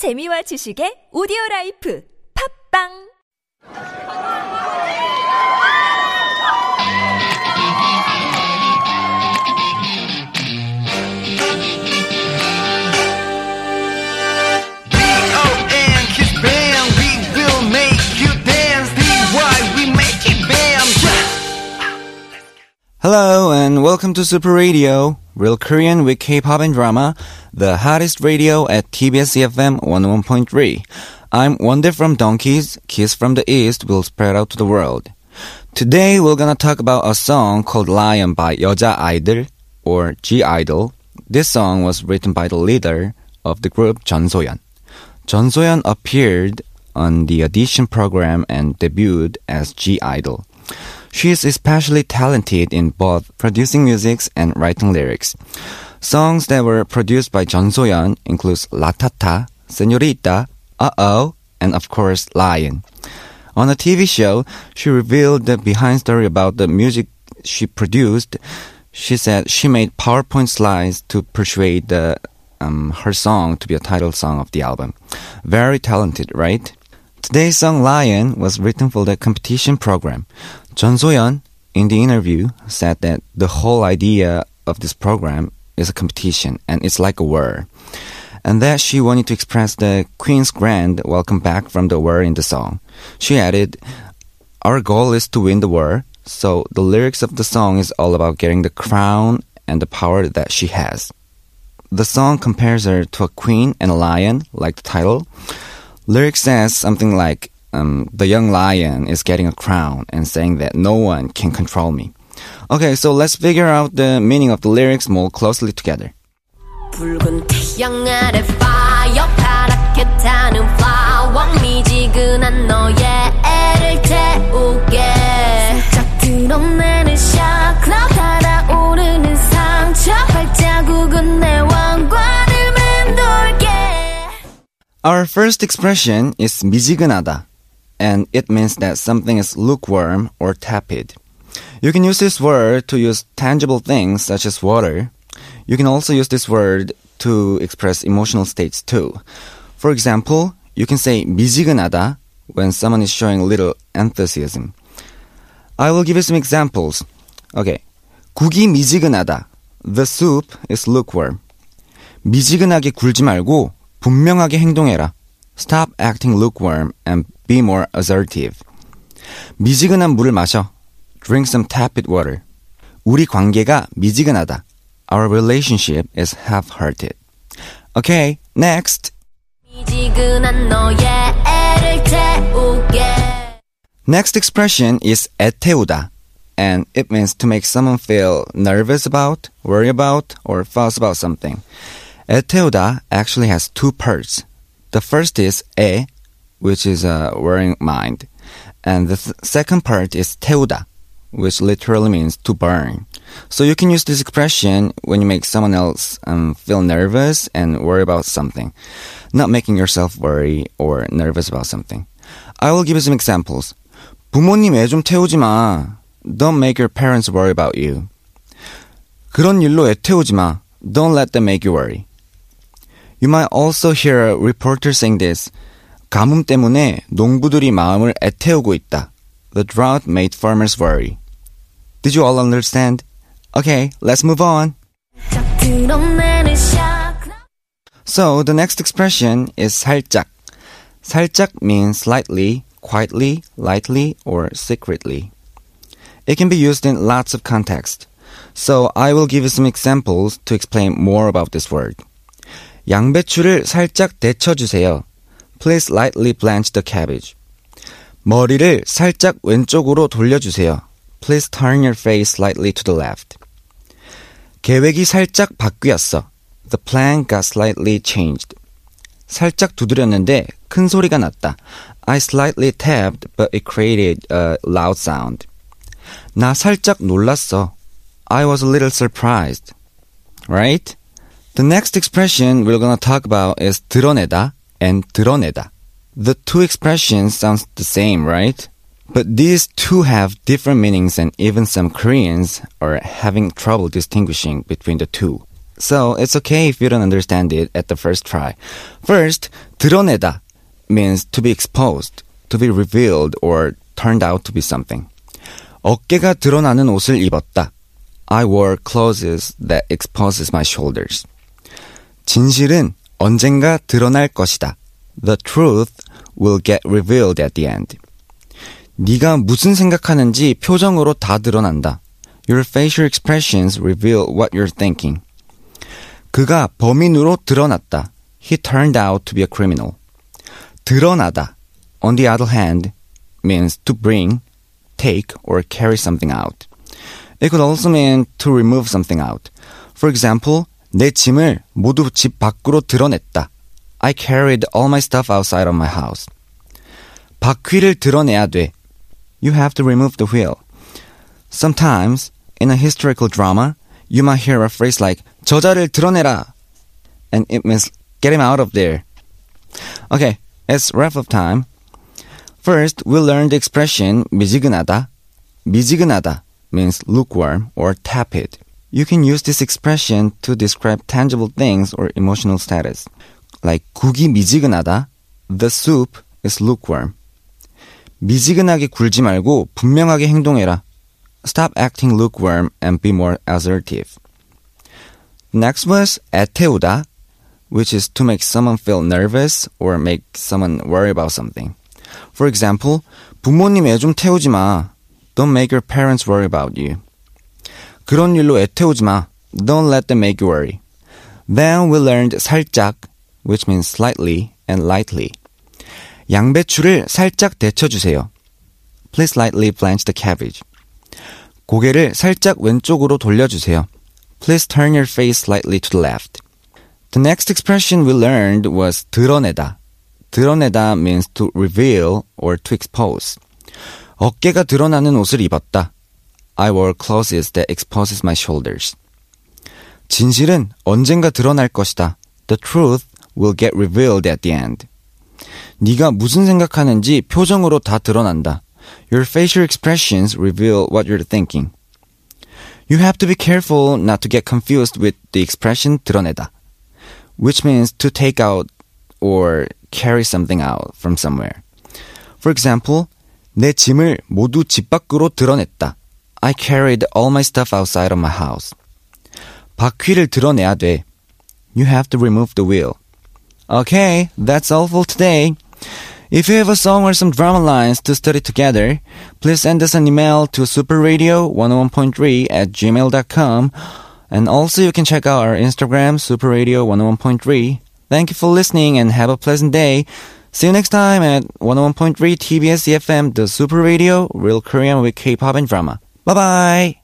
재미와 지식의 오디오 라이프. 팝빵 Welcome to Super Radio, real Korean with K-pop and drama, the hottest radio at TBS EFM 101.3. I'm Wonder from Donkeys, Kiss from the East will spread out to the world. Today we're gonna talk about a song called Lion by Yoja Idol or (G)I-DLE. This song was written by the leader of the group, Jeon Soyeon. Jeon Soyeon appeared on the audition program and debuted as (G)I-DLE. She is especially talented in both producing music and writing lyrics. Songs that were produced by Jeon Soyeon includes Latata, Senorita, Uh-Oh, and of course Lion. On a TV show, she revealed the behind story about the music she produced. She said she made PowerPoint slides to persuade the, um, her song to be a title song of the album. Very talented, right? Today's song Lion was written for the competition program. Jeon Soyeon, in the interview, said that the whole idea of this program is a competition and it's like a war. And that she wanted to express the Queen's grand welcome back from the war in the song. She added, Our goal is to win the war, so the lyrics of the song is all about getting the crown and the power that she has. The song compares her to a queen and a lion, like the title. Lyric says something like, um, the young lion is getting a crown and saying that no one can control me. Okay, so let's figure out the meaning of the lyrics more closely together. 붉은 태양 아래 fire 파랗게 타는 flower 미지근한 너의 애를 태우게 살짝 드러내는 shot cloud 달아오르는 상처 발자국은 내 Our first expression is 미지근하다, and it means that something is lukewarm or tepid. You can use this word to use tangible things such as water. You can also use this word to express emotional states too. For example, you can say 미지근하다 when someone is showing little enthusiasm. I will give you some examples. Okay. 국이 미지근하다. The soup is lukewarm. 미지근하게 굴지 말고 분명하게 행동해라. Stop acting lukewarm and be more assertive. 미지근한 물을 마셔. Drink some tepid water. 우리 관계가 미지근하다. Our relationship is half-hearted. Okay, next. 미지근한 너의 애를 태우게 Next expression is 애태우다. And it means to make someone feel nervous about, worry about, or fuss about something. 애태우다 actually has two parts. The first is 애, which is a worrying mind. And the th- second part is 태우다, which literally means to burn. So you can use this expression when you make someone else um, feel nervous and worry about something, not making yourself worry or nervous about something. I will give you some examples. 부모님 애 좀 태우지 마. Don't make your parents worry about you. 그런 일로 애 태우지 마. Don't let them make you worry. You might also hear a reporter saying this. 가뭄 때문에 농부들이 마음을 애태우고 있다. The drought made farmers worry. Did you all understand? Okay, let's move on. 쫙 드러내는 shot cloud So the next expression is 살짝. 살짝 means slightly, quietly, lightly, or secretly. It can be used in lots of contexts. So I will give you some examples to explain more about this word. 양배추를 살짝 데쳐주세요. Please lightly blanch the cabbage. 머리를 살짝 왼쪽으로 돌려주세요. Please turn your face slightly to the left. 계획이 살짝 바뀌었어. The plan got slightly changed. 살짝 두드렸는데 큰 소리가 났다. I slightly tapped, but it created a loud sound. 나 살짝 놀랐어. I was a little surprised. Right? The next expression we're gonna talk about is 드러내다 and 드러내다. The two expressions sound the same, right? But these two have different meanings and even some Koreans are having trouble distinguishing between the two. So it's okay if you don't understand it at the first try. First, 드러내다 means to be exposed, to be revealed or turned out to be something. 어깨가 드러나는 옷을 입었다. I wore clothes that exposes my shoulders. 진실은 언젠가 드러날 것이다. The truth will get revealed at the end. 네가 무슨 생각하는지 표정으로 다 드러난다. Your facial expressions reveal what you're thinking. 그가 범인으로 드러났다. He turned out to be a criminal. 드러나다. On the other hand, means to bring, take, or carry something out. It could also mean to remove something out. For example, 내 짐을 모두 집 밖으로 드러냈다. I carried all my stuff outside of my house. 바퀴를 드러내야 돼. You have to remove the wheel. Sometimes, in a historical drama, you might hear a phrase like 저자를 드러내라. And it means get him out of there. Okay, it's wrap up time. First, we'll learn the expression 미지근하다. 미지근하다 means lukewarm or tepid. You can use this expression to describe tangible things or emotional status. Like 국이 미지근하다. The soup is lukewarm. 미지근하게 굴지 말고 분명하게 행동해라. Stop acting lukewarm and be more assertive. Next was 애태우다, which is to make someone feel nervous or make someone worry about something. For example, 부모님 애 좀 태우지 마. Don't make your parents worry about you. 그런 일로 애 태우지 마. Don't let them make you worry. Then we learned 살짝, which means slightly and lightly. 양배추를 살짝 데쳐주세요. Please lightly blanch the cabbage. 고개를 살짝 왼쪽으로 돌려주세요. Please turn your face slightly to the left. The next expression we learned was 드러내다. 드러내다 means to reveal or to expose. 어깨가 드러나는 옷을 입었다. I wore clothes that exposes my shoulders. 진실은 언젠가 드러날 것이다. The truth will get revealed at the end. 네가 무슨 생각하는지 표정으로 다 드러난다. Your facial expressions reveal what you're thinking. You have to be careful not to get confused with the expression 드러내다, which means to take out or carry something out from somewhere. For example, 내 짐을 모두 집 밖으로 드러냈다. I carried all my stuff outside of my house. 바퀴를 드러내야 돼. You have to remove the wheel. Okay, that's all for today. If you have a song or some drama lines to study together, please send us an email to superradio101.3 at gmail.com. And also you can check out our Instagram, superradio101.3. Thank you for listening and have a pleasant day. See you next time at 101.3 TBS EFM, the Super Radio, Real Korean with K-pop and drama. Bye bye.